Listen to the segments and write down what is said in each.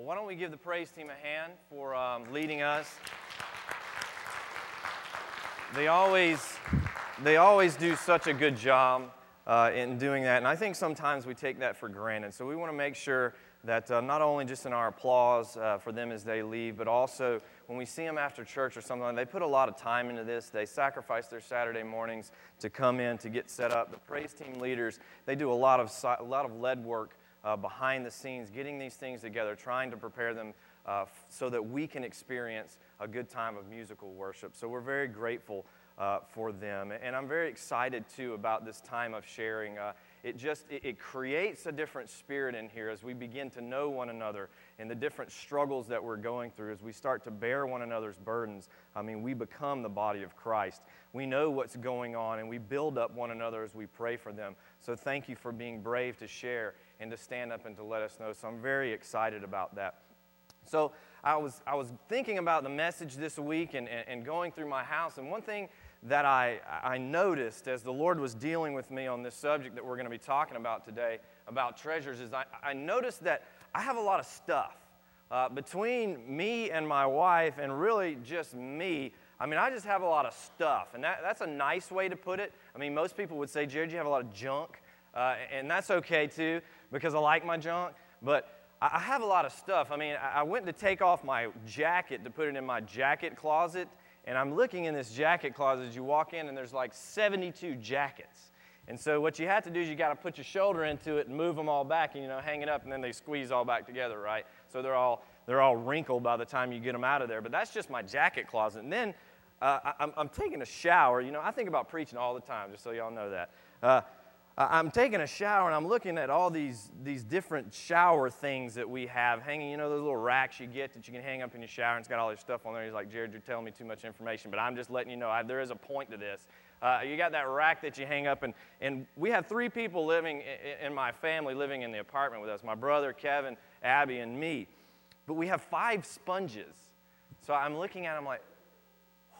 Well, why don't we give the praise team a hand for um, leading us? They always, they always do such a good job uh, in doing that, and I think sometimes we take that for granted. So we want to make sure that uh, not only just in our applause uh, for them as they leave, but also when we see them after church or something, they put a lot of time into this. They sacrifice their Saturday mornings to come in to get set up. The praise team leaders, they do a lot of, a lot of lead work uh, behind the scenes, getting these things together, trying to prepare them uh, f- so that we can experience a good time of musical worship. So we're very grateful uh, for them. And I'm very excited too about this time of sharing. Uh, it just it, it, creates a different spirit in here as we begin to know one another and the different struggles that we're going through as we start to bear one another's burdens i mean we become the body of christ we know what's going on and we build up one another as we pray for them so thank you for being brave to share and to stand up and to let us know so i'm very excited about that so i was i was thinking about the message this week and, and, and going through my house and one thing that I, I noticed as the Lord was dealing with me on this subject that we're going to be talking about today about treasures is I, I noticed that I have a lot of stuff. Uh, between me and my wife, and really just me, I mean, I just have a lot of stuff. And that, that's a nice way to put it. I mean, most people would say, Jared, you have a lot of junk. Uh, and that's okay too, because I like my junk. But I have a lot of stuff. I mean, I went to take off my jacket to put it in my jacket closet, and I'm looking in this jacket closet as you walk in, and there's like 72 jackets. And so what you have to do is you got to put your shoulder into it and move them all back, and you know, hang it up, and then they squeeze all back together, right? So they're all they're all wrinkled by the time you get them out of there. But that's just my jacket closet. And then uh, I, am taking a shower. You know, I think about preaching all the time, just so y'all know that. Uh, I'm taking a shower and I'm looking at all these, these different shower things that we have hanging. You know, those little racks you get that you can hang up in your shower and it's got all this stuff on there. He's like, Jared, you're telling me too much information, but I'm just letting you know I, there is a point to this. Uh, you got that rack that you hang up, and, and we have three people living in, in my family living in the apartment with us my brother, Kevin, Abby, and me. But we have five sponges. So I'm looking at them like,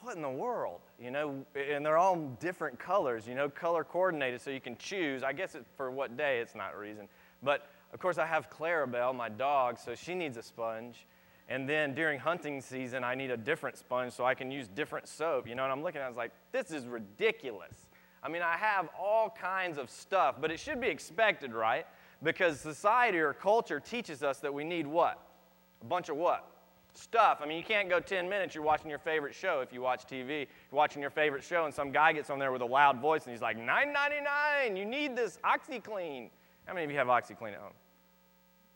what in the world? You know, and they're all different colors, you know, color coordinated so you can choose. I guess it, for what day, it's not a reason. But of course, I have Clarabelle, my dog, so she needs a sponge. And then during hunting season, I need a different sponge so I can use different soap, you know. And I'm looking I was like, this is ridiculous. I mean, I have all kinds of stuff, but it should be expected, right? Because society or culture teaches us that we need what? A bunch of what? Stuff. I mean, you can't go 10 minutes, you're watching your favorite show if you watch TV. You're watching your favorite show, and some guy gets on there with a loud voice and he's like, $9.99, you need this OxiClean. How many of you have OxiClean at home?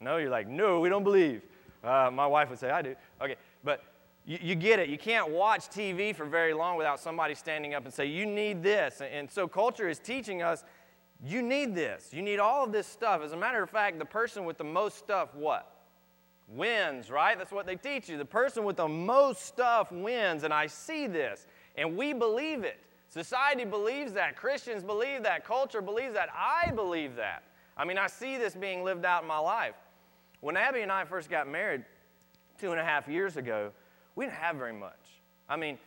No, you're like, no, we don't believe. Uh, my wife would say, I do. Okay, but you, you, get it. You can't watch TV for very long without somebody standing up and say, you need this. And, and so culture is teaching us, you need this. You need all of this stuff. As a matter of fact, the person with the most stuff, what? Wins, right? That's what they teach you. The person with the most stuff wins, and I see this, and we believe it. Society believes that. Christians believe that. Culture believes that. I believe that. I mean, I see this being lived out in my life. When Abby and I first got married two and a half years ago, we didn't have very much. I mean,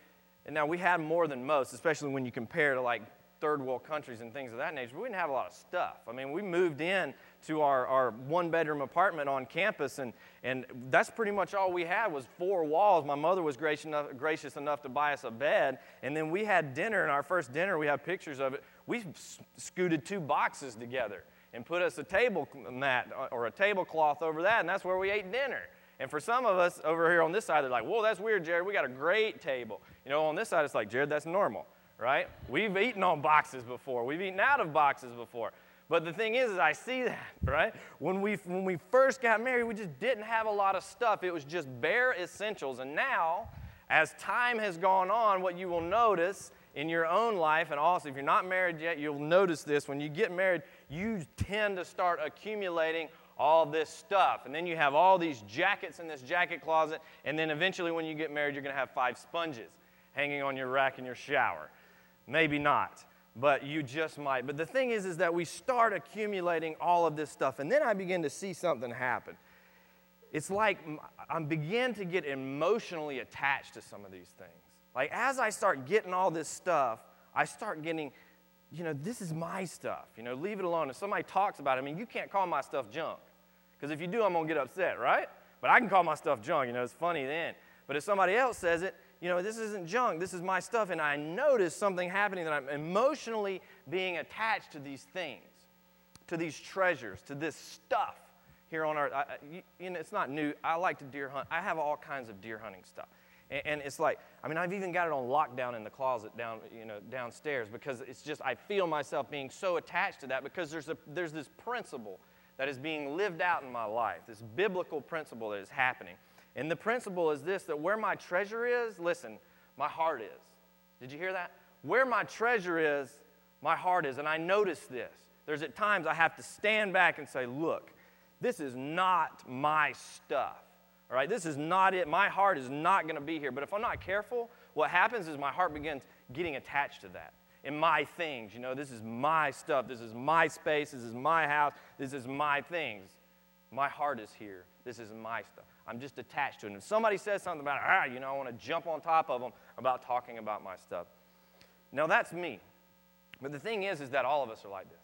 now we had more than most, especially when you compare to like third world countries and things of that nature. But we didn't have a lot of stuff. I mean, we moved in to our, our one bedroom apartment on campus, and, and that's pretty much all we had was four walls. My mother was gracious enough, gracious enough to buy us a bed, and then we had dinner, and our first dinner, we have pictures of it. We scooted two boxes together and put us a table mat uh, or a tablecloth over that, and that's where we ate dinner. And for some of us over here on this side, they're like, whoa, that's weird, Jared. We got a great table. You know, on this side, it's like, Jared, that's normal, right? We've eaten on boxes before, we've eaten out of boxes before. But the thing is, is I see that, right? When we, when we first got married, we just didn't have a lot of stuff. It was just bare essentials. And now, as time has gone on, what you will notice in your own life, and also if you're not married yet, you'll notice this. When you get married, you tend to start accumulating all this stuff. And then you have all these jackets in this jacket closet. And then eventually, when you get married, you're going to have five sponges hanging on your rack in your shower. Maybe not but you just might. But the thing is, is that we start accumulating all of this stuff, and then I begin to see something happen. It's like I begin to get emotionally attached to some of these things. Like as I start getting all this stuff, I start getting, you know, this is my stuff. You know, leave it alone. If somebody talks about it, I mean, you can't call my stuff junk. Because if you do, I'm to get upset, right? But I can call my stuff junk, you know, it's funny then. But if somebody else says it, you know, this isn't junk, this is my stuff, and I notice something happening that I'm emotionally being attached to these things, to these treasures, to this stuff here on earth. I, you, you know, it's not new. I like to deer hunt. I have all kinds of deer hunting stuff. And, and, it's like, I mean, I've even got it on lockdown in the closet down, you know, downstairs because it's just, I feel myself being so attached to that because there's, a, there's this principle that is being lived out in my life, this biblical principle that is happening. And the principle is this that where my treasure is, listen, my heart is. Did you hear that? Where my treasure is, my heart is. And I notice this. There's at times I have to stand back and say, look, this is not my stuff. All right, this is not it. My heart is not going to be here. But if I'm not careful, what happens is my heart begins getting attached to that. In my things, you know, this is my stuff. This is my space. This is my house. This is my things. My heart is here. This is my stuff. I'm just attached to it. And if somebody says something about, ah, you know, I want to jump on top of them about talking about my stuff. Now, that's me. But the thing is, is that all of us are like this.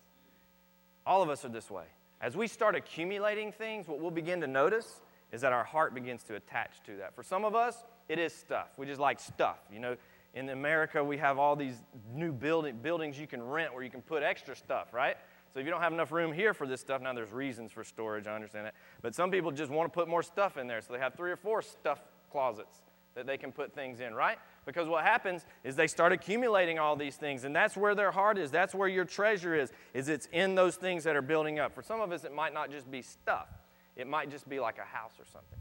All of us are this way. As we start accumulating things, what we'll begin to notice is that our heart begins to attach to that. For some of us, it is stuff. We just like stuff. You know, in America, we have all these new building, buildings you can rent where you can put extra stuff, right? So if you don't have enough room here for this stuff, now there's reasons for storage, I understand that. But some people just want to put more stuff in there, so they have three or four stuff closets that they can put things in, right? Because what happens is they start accumulating all these things, and that's where their heart is. That's where your treasure is, is it's in those things that are building up. For some of us, it might not just be stuff. It might just be like a house or something.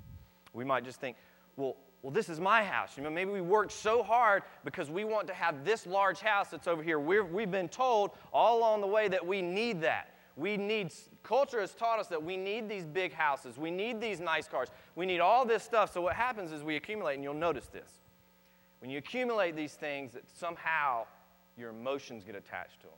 We might just think, well, well, this is my house. You know, maybe we worked so hard because we want to have this large house that's over here. we we've been told all along the way that we need that. We need, culture has taught us that we need these big houses. We need these nice cars. We need all this stuff. So what happens is we accumulate, and you'll notice this. When you accumulate these things, that somehow your emotions get attached to them.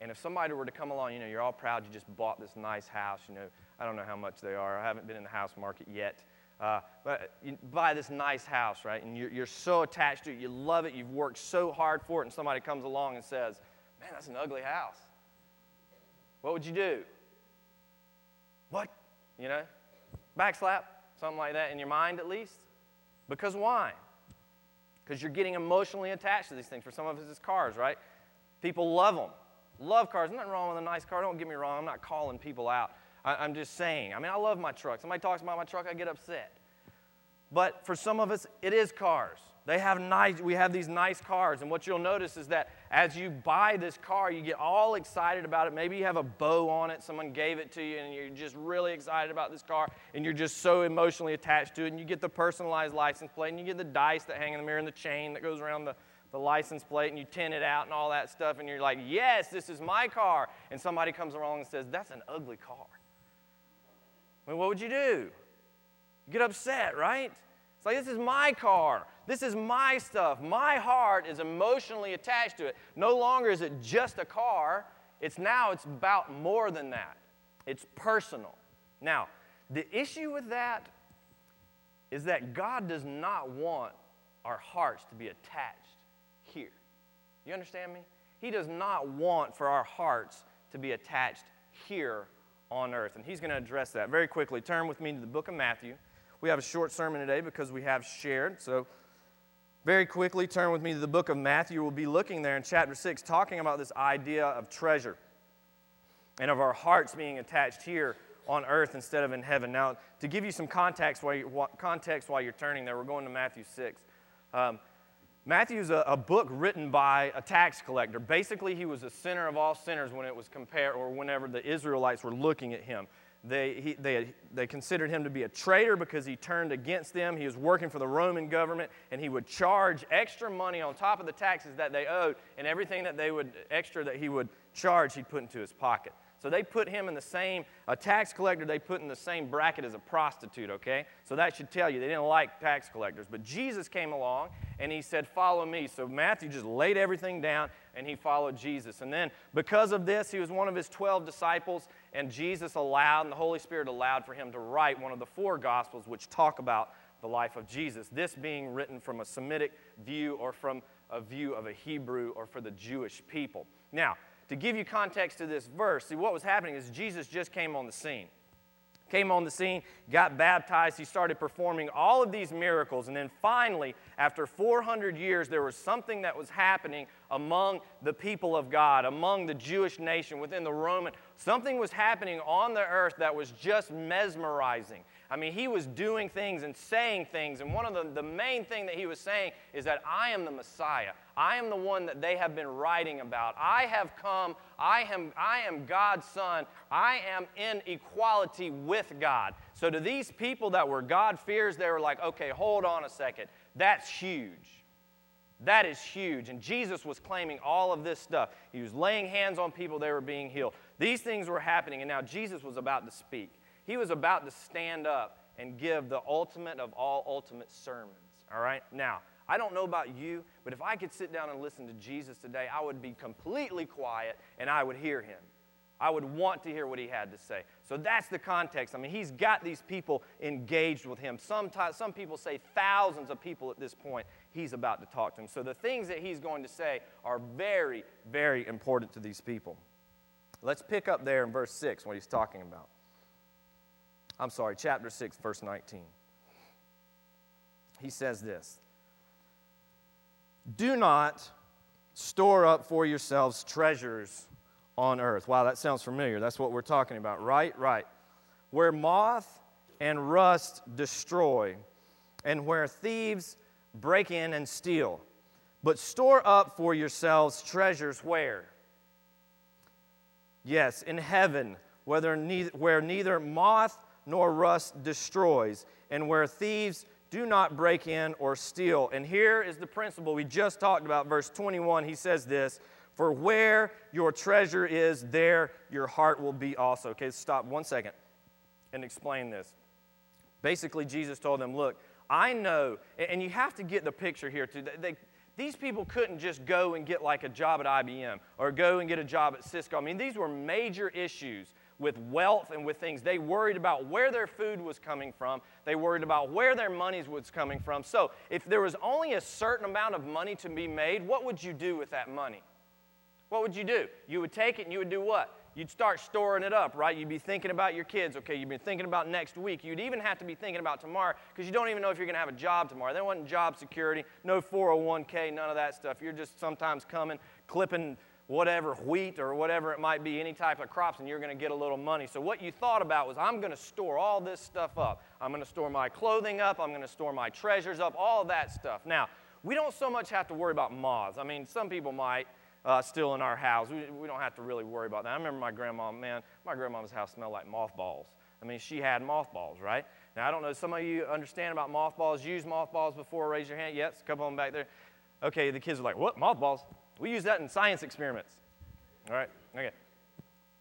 And if somebody were to come along, you know, you're all proud you just bought this nice house, you know, I don't know how much they are. I haven't been in the house market yet. Uh, but you buy this nice house, right? And you're, you're so attached to it, you love it, you've worked so hard for it, and somebody comes along and says, Man, that's an ugly house. What would you do? What? You know? Backslap, something like that in your mind at least. Because why? Because you're getting emotionally attached to these things. For some of us, it's cars, right? People love them. Love cars. Nothing wrong with a nice car. Don't get me wrong. I'm not calling people out. I, am just saying. I mean, I love my truck. Somebody talks about my truck, I get upset. But for some of us, it is cars. They have nice, we have these nice cars. And what you'll notice is that as you buy this car, you get all excited about it. Maybe you have a bow on it, someone gave it to you, and you're just really excited about this car, and you're just so emotionally attached to it. And you get the personalized license plate, and you get the dice that hang in the mirror, and the chain that goes around the, the license plate, and you tint it out and all that stuff, and you're like, yes, this is my car. And somebody comes along and says, that's an ugly car. What would you do? You get upset, right? It's like, this is my car. This is my stuff. My heart is emotionally attached to it. No longer is it just a car. It's now, it's about more than that. It's personal. Now, the issue with that is that God does not want our hearts to be attached here. You understand me? He does not want for our hearts to be attached here on earth. And he's going to address that very quickly. Turn with me to the book of Matthew. We have a short sermon today because we have shared. So, very quickly, turn with me to the book of Matthew. We'll be looking there in chapter 6, talking about this idea of treasure and of our hearts being attached here on earth instead of in heaven. Now, to give you some context while, you, context while you're turning there, we're going to Matthew 6. Um, Matthew's a, a book written by a tax collector. Basically, he was a sinner of all sinners when it was compared, or whenever the Israelites were looking at him. They, he, they, they considered him to be a traitor because he turned against them. He was working for the Roman government, and he would charge extra money on top of the taxes that they owed, and everything that they would extra that he would charge, he'd put into his pocket. So they put him in the same, a tax collector, they put in the same bracket as a prostitute, okay? So that should tell you they didn't like tax collectors. But Jesus came along and he said, Follow me. So Matthew just laid everything down and he followed Jesus. And then because of this, he was one of his 12 disciples, and Jesus allowed, and the Holy Spirit allowed for him to write one of the four Gospels which talk about the life of Jesus. This being written from a Semitic view or from a view of a Hebrew or for the Jewish people. Now, to give you context to this verse, see what was happening is Jesus just came on the scene. came on the scene, got baptized. He started performing all of these miracles. And then finally, after 400 years, there was something that was happening among the people of God, among the Jewish nation, within the Roman. Something was happening on the earth that was just mesmerizing. I mean, he was doing things and saying things. And one of the, the main thing that he was saying is that I am the Messiah. I am the one that they have been writing about. I have come. I am, I am God's son. I am in equality with God. So to these people that were God fears, they were like, okay, hold on a second. That's huge. That is huge. And Jesus was claiming all of this stuff. He was laying hands on people, they were being healed. These things were happening, and now Jesus was about to speak. He was about to stand up and give the ultimate of all ultimate sermons. All right? Now, I don't know about you, but if I could sit down and listen to Jesus today, I would be completely quiet and I would hear him. I would want to hear what he had to say. So that's the context. I mean, he's got these people engaged with him. Sometimes, some people say thousands of people at this point he's about to talk to them. So the things that he's going to say are very, very important to these people. Let's pick up there in verse 6 what he's talking about. I'm sorry, chapter 6, verse 19. He says this Do not store up for yourselves treasures on earth. Wow, that sounds familiar. That's what we're talking about, right? Right. Where moth and rust destroy, and where thieves break in and steal. But store up for yourselves treasures where? Yes, in heaven, whether neither, where neither moth nor rust destroys, and where thieves do not break in or steal. And here is the principle we just talked about, verse 21. He says this For where your treasure is, there your heart will be also. Okay, stop one second and explain this. Basically, Jesus told them, Look, I know, and you have to get the picture here too. They, these people couldn't just go and get like a job at IBM or go and get a job at Cisco. I mean, these were major issues with wealth and with things. They worried about where their food was coming from. They worried about where their money was coming from. So, if there was only a certain amount of money to be made, what would you do with that money? What would you do? You would take it and you would do what? You'd start storing it up, right? You'd be thinking about your kids, okay? You'd be thinking about next week. You'd even have to be thinking about tomorrow because you don't even know if you're going to have a job tomorrow. There wasn't job security, no 401k, none of that stuff. You're just sometimes coming, clipping whatever wheat or whatever it might be, any type of crops, and you're going to get a little money. So, what you thought about was, I'm going to store all this stuff up. I'm going to store my clothing up. I'm going to store my treasures up, all that stuff. Now, we don't so much have to worry about moths. I mean, some people might. Uh, still in our house. We, we don't have to really worry about that. I remember my grandma, man, my grandma's house smelled like mothballs. I mean, she had mothballs, right? Now, I don't know, some of you understand about mothballs, use mothballs before, raise your hand. Yes, a couple of them back there. Okay, the kids are like, what, mothballs? We use that in science experiments. All right? Okay.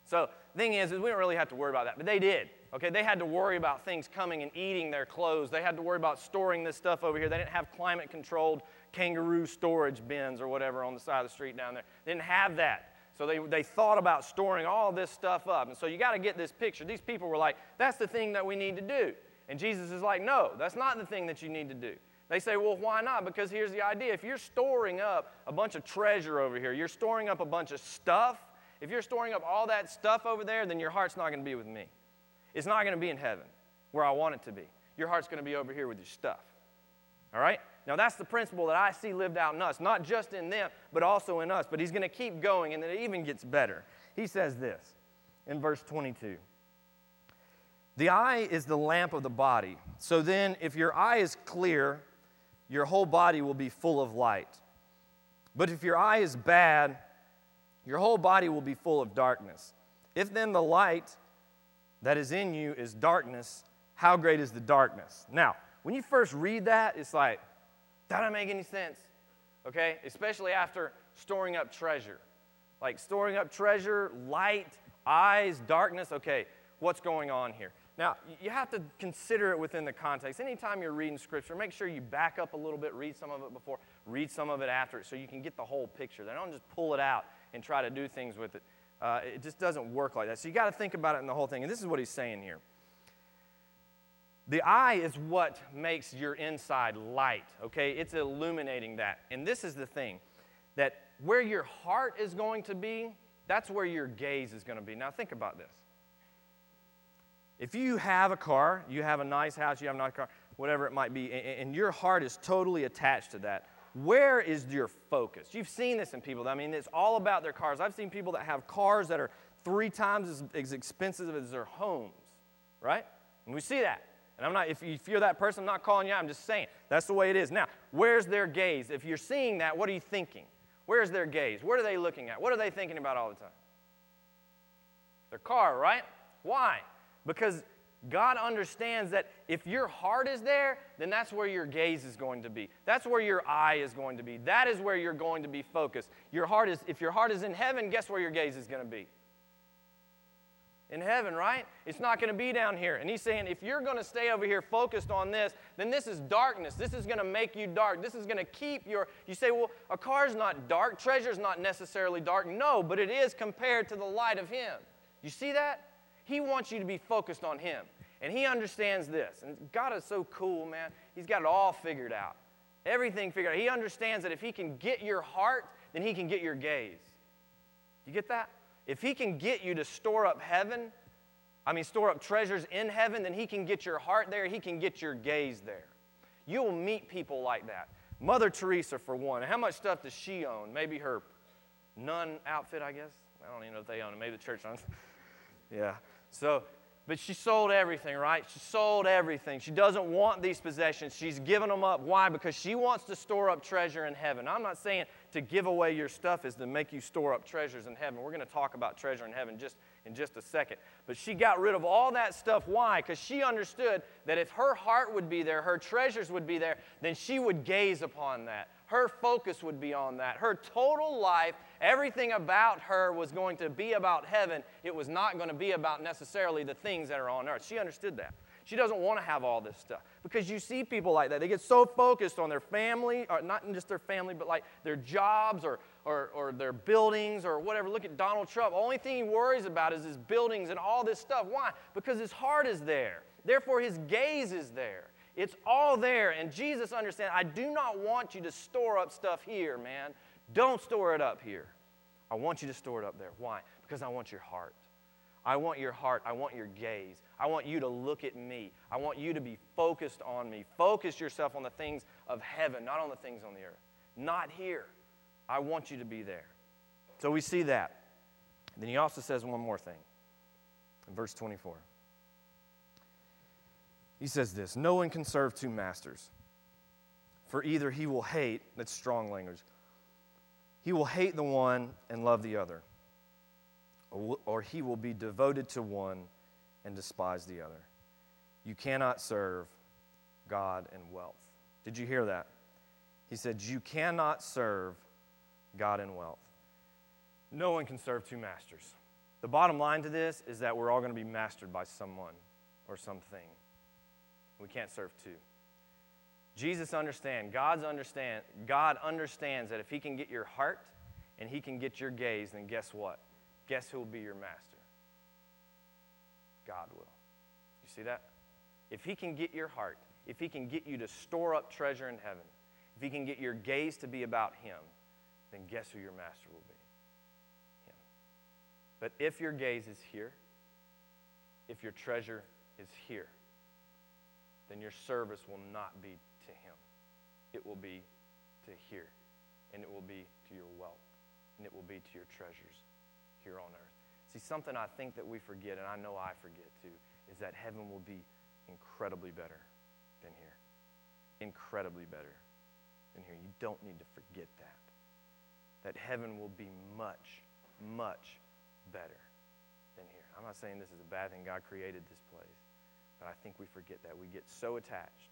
So thing is, is we don't really have to worry about that, but they did. Okay, they had to worry about things coming and eating their clothes. They had to worry about storing this stuff over here. They didn't have climate controlled kangaroo storage bins or whatever on the side of the street down there. They didn't have that. So they, they thought about storing all this stuff up. And so you got to get this picture. These people were like, that's the thing that we need to do. And Jesus is like, no, that's not the thing that you need to do. They say, well, why not? Because here's the idea if you're storing up a bunch of treasure over here, you're storing up a bunch of stuff, if you're storing up all that stuff over there, then your heart's not going to be with me. It's not going to be in heaven where I want it to be. Your heart's going to be over here with your stuff. All right? Now, that's the principle that I see lived out in us, not just in them, but also in us. But he's going to keep going, and it even gets better. He says this in verse 22 The eye is the lamp of the body. So then, if your eye is clear, your whole body will be full of light. But if your eye is bad, your whole body will be full of darkness. If then the light that is in you is darkness, how great is the darkness? Now, when you first read that, it's like, that doesn't make any sense. Okay? Especially after storing up treasure. Like storing up treasure, light, eyes, darkness. Okay, what's going on here? Now, you have to consider it within the context. Anytime you're reading scripture, make sure you back up a little bit, read some of it before, read some of it after it, so you can get the whole picture. They don't just pull it out and try to do things with it. Uh, it just doesn't work like that. So you got to think about it in the whole thing. And this is what he's saying here. The eye is what makes your inside light, okay? It's illuminating that. And this is the thing that where your heart is going to be, that's where your gaze is going to be. Now, think about this If you have a car, you have a nice house, you have a nice car, whatever it might be, and your heart is totally attached to that, where is your focus? You've seen this in people. I mean, it's all about their cars. I've seen people that have cars that are three times as, expensive as their homes, right? And we see that. And I'm not, if, you, if you're that person, I'm not calling you out, I'm just saying that's the way it is. Now, where's their gaze? If you're seeing that, what are you thinking? Where's their gaze? What are they looking at? What are they thinking about all the time? Their car, right? Why? Because God understands that if your heart is there, then that's where your gaze is going to be. That's where your eye is going to be. That is where you're going to be focused. Your heart is if your heart is in heaven, guess where your gaze is going to be? In heaven, right? It's not going to be down here. And he's saying if you're going to stay over here focused on this, then this is darkness. This is going to make you dark. This is going to keep your You say, "Well, a car's not dark. Treasure's not necessarily dark." No, but it is compared to the light of him. You see that? He wants you to be focused on Him. And He understands this. And God is so cool, man. He's got it all figured out. Everything figured out. He understands that if He can get your heart, then He can get your gaze. You get that? If He can get you to store up heaven, I mean, store up treasures in heaven, then He can get your heart there. He can get your gaze there. You will meet people like that. Mother Teresa, for one. How much stuff does she own? Maybe her nun outfit, I guess. I don't even know if they own it. Maybe the church owns it. yeah. So, but she sold everything, right? She sold everything. She doesn't want these possessions. She's given them up. Why? Because she wants to store up treasure in heaven. I'm not saying to give away your stuff is to make you store up treasures in heaven. We're going to talk about treasure in heaven just in just a second. But she got rid of all that stuff. Why? Because she understood that if her heart would be there, her treasures would be there, then she would gaze upon that her focus would be on that. Her total life, everything about her was going to be about heaven. It was not going to be about necessarily the things that are on earth. She understood that. She doesn't want to have all this stuff because you see people like that. They get so focused on their family, or not just their family, but like their jobs or, or, or their buildings or whatever. Look at Donald Trump. The only thing he worries about is his buildings and all this stuff. Why? Because his heart is there. Therefore, his gaze is there. It's all there. And Jesus understands, I do not want you to store up stuff here, man. Don't store it up here. I want you to store it up there. Why? Because I want your heart. I want your heart. I want your gaze. I want you to look at me. I want you to be focused on me. Focus yourself on the things of heaven, not on the things on the earth. Not here. I want you to be there. So we see that. Then he also says one more thing in verse 24. He says this No one can serve two masters, for either he will hate, that's strong language, he will hate the one and love the other, or he will be devoted to one and despise the other. You cannot serve God and wealth. Did you hear that? He said, You cannot serve God and wealth. No one can serve two masters. The bottom line to this is that we're all going to be mastered by someone or something. We can't serve two. Jesus understands, God's understand, God understands that if he can get your heart and he can get your gaze, then guess what? Guess who will be your master? God will. You see that? If he can get your heart, if he can get you to store up treasure in heaven, if he can get your gaze to be about him, then guess who your master will be? Him. But if your gaze is here, if your treasure is here, then your service will not be. It will be to here, and it will be to your wealth, and it will be to your treasures here on earth. See, something I think that we forget, and I know I forget too, is that heaven will be incredibly better than here. Incredibly better than here. You don't need to forget that. That heaven will be much, much better than here. I'm not saying this is a bad thing. God created this place. But I think we forget that. We get so attached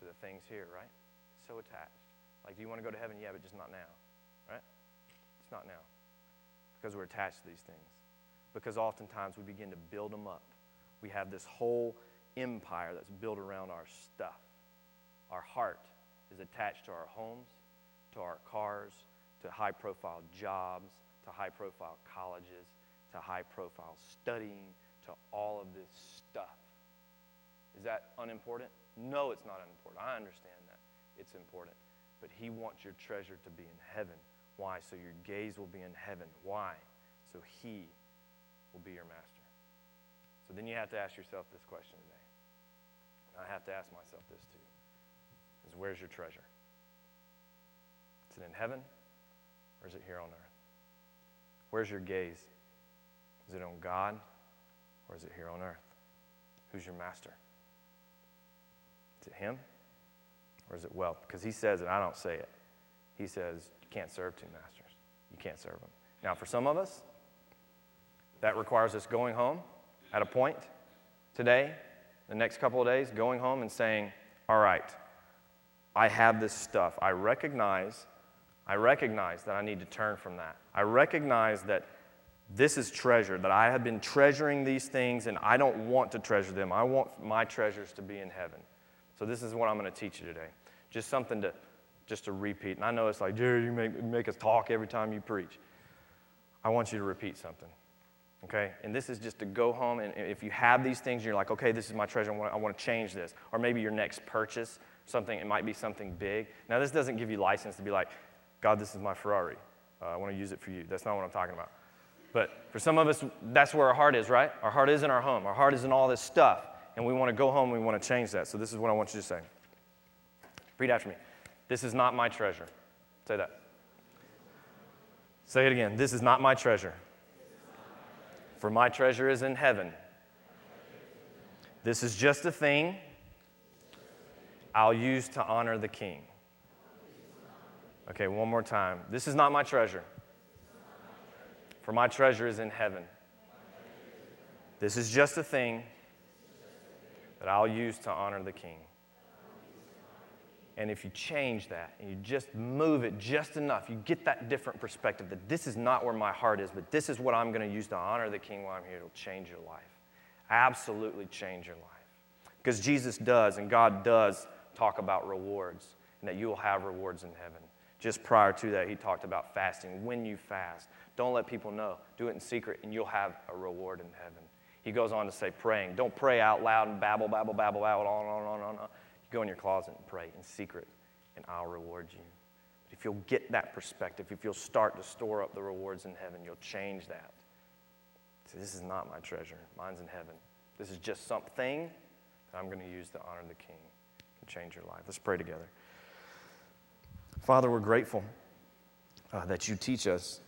to the things here, right? So attached. Like, do you want to go to heaven? Yeah, but just not now, right? It's not now. Because we're attached to these things. Because oftentimes we begin to build them up. We have this whole empire that's built around our stuff. Our heart is attached to our homes, to our cars, to high profile jobs, to high profile colleges, to high profile studying, to all of this stuff. Is that unimportant? No, it's not unimportant. I understand. It's important. But He wants your treasure to be in heaven. Why? So your gaze will be in heaven. Why? So He will be your master. So then you have to ask yourself this question today. I have to ask myself this too. Is where's your treasure? Is it in heaven or is it here on earth? Where's your gaze? Is it on God or is it here on earth? Who's your master? Is it him or is it wealth? Because he says it, I don't say it. He says you can't serve two masters. You can't serve them. Now, for some of us, that requires us going home at a point today, the next couple of days, going home and saying, All right, I have this stuff. I recognize, I recognize that I need to turn from that. I recognize that this is treasure, that I have been treasuring these things and I don't want to treasure them. I want my treasures to be in heaven. So this is what I'm going to teach you today. Just something to just to repeat. And I know it's like, Jerry, you make, make us talk every time you preach. I want you to repeat something. Okay? And this is just to go home and if you have these things, you're like, okay, this is my treasure. I want, to change this. Or maybe your next purchase, something, it might be something big. Now, this doesn't give you license to be like, God, this is my Ferrari. Uh, I want to use it for you. That's not what I'm talking about. But for some of us, that's where our heart is, right? Our heart is in our home. Our heart is in all this stuff. And we want to go home and we want to change that. So this is what I want you to say. Read after me. This is not my treasure. Say that. Say it again. This is not my treasure. For my treasure is in heaven. This is just a thing I'll use to honor the king. Okay, one more time. This is not my treasure. For my treasure is in heaven. This is just a thing that I'll use to honor the king. And if you change that and you just move it just enough, you get that different perspective that this is not where my heart is, but this is what I'm going to use to honor the king while I'm here. It'll change your life. Absolutely change your life. Because Jesus does and God does talk about rewards and that you will have rewards in heaven. Just prior to that, he talked about fasting. When you fast, don't let people know. Do it in secret and you'll have a reward in heaven. He goes on to say, praying. Don't pray out loud and babble, babble, babble, babble, on, on, on, on. You go in your closet and pray in secret, and I'll reward you. But if you'll get that perspective, if you'll start to store up the rewards in heaven, you'll change that. Say, this is not my treasure. Mine's in heaven. This is just something that I'm going to use to honor the King and change your life. Let's pray together. Father, we're grateful uh, that you teach us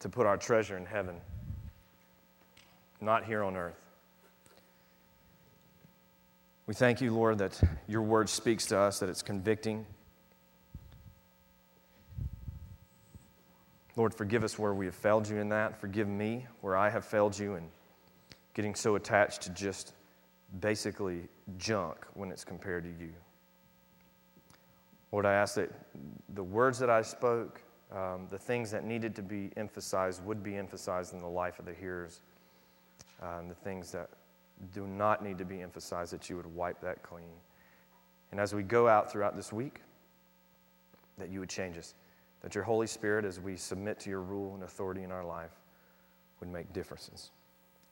to put our treasure in heaven, not here on earth. We thank you, Lord, that your word speaks to us, that it's convicting. Lord, forgive us where we have failed you in that. Forgive me where I have failed you in getting so attached to just basically junk when it's compared to you. Lord, I ask that the words that I spoke, um, the things that needed to be emphasized, would be emphasized in the life of the hearers, and the things that do not need to be emphasized, that you would wipe that clean. And as we go out throughout this week, that you would change us. That your Holy Spirit, as we submit to your rule and authority in our life, would make differences.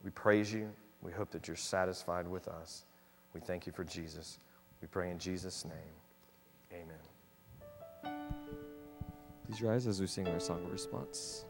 We praise you. We hope that you're satisfied with us. We thank you for Jesus. We pray in Jesus' name. Amen. Please rise as we sing our song of response.